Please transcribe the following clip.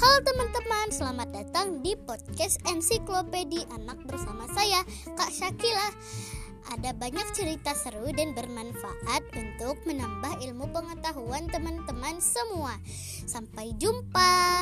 Halo teman-teman, selamat datang di podcast Ensiklopedi Anak bersama saya, Kak Syakila. Ada banyak cerita seru dan bermanfaat untuk menambah ilmu pengetahuan teman-teman semua. Sampai jumpa.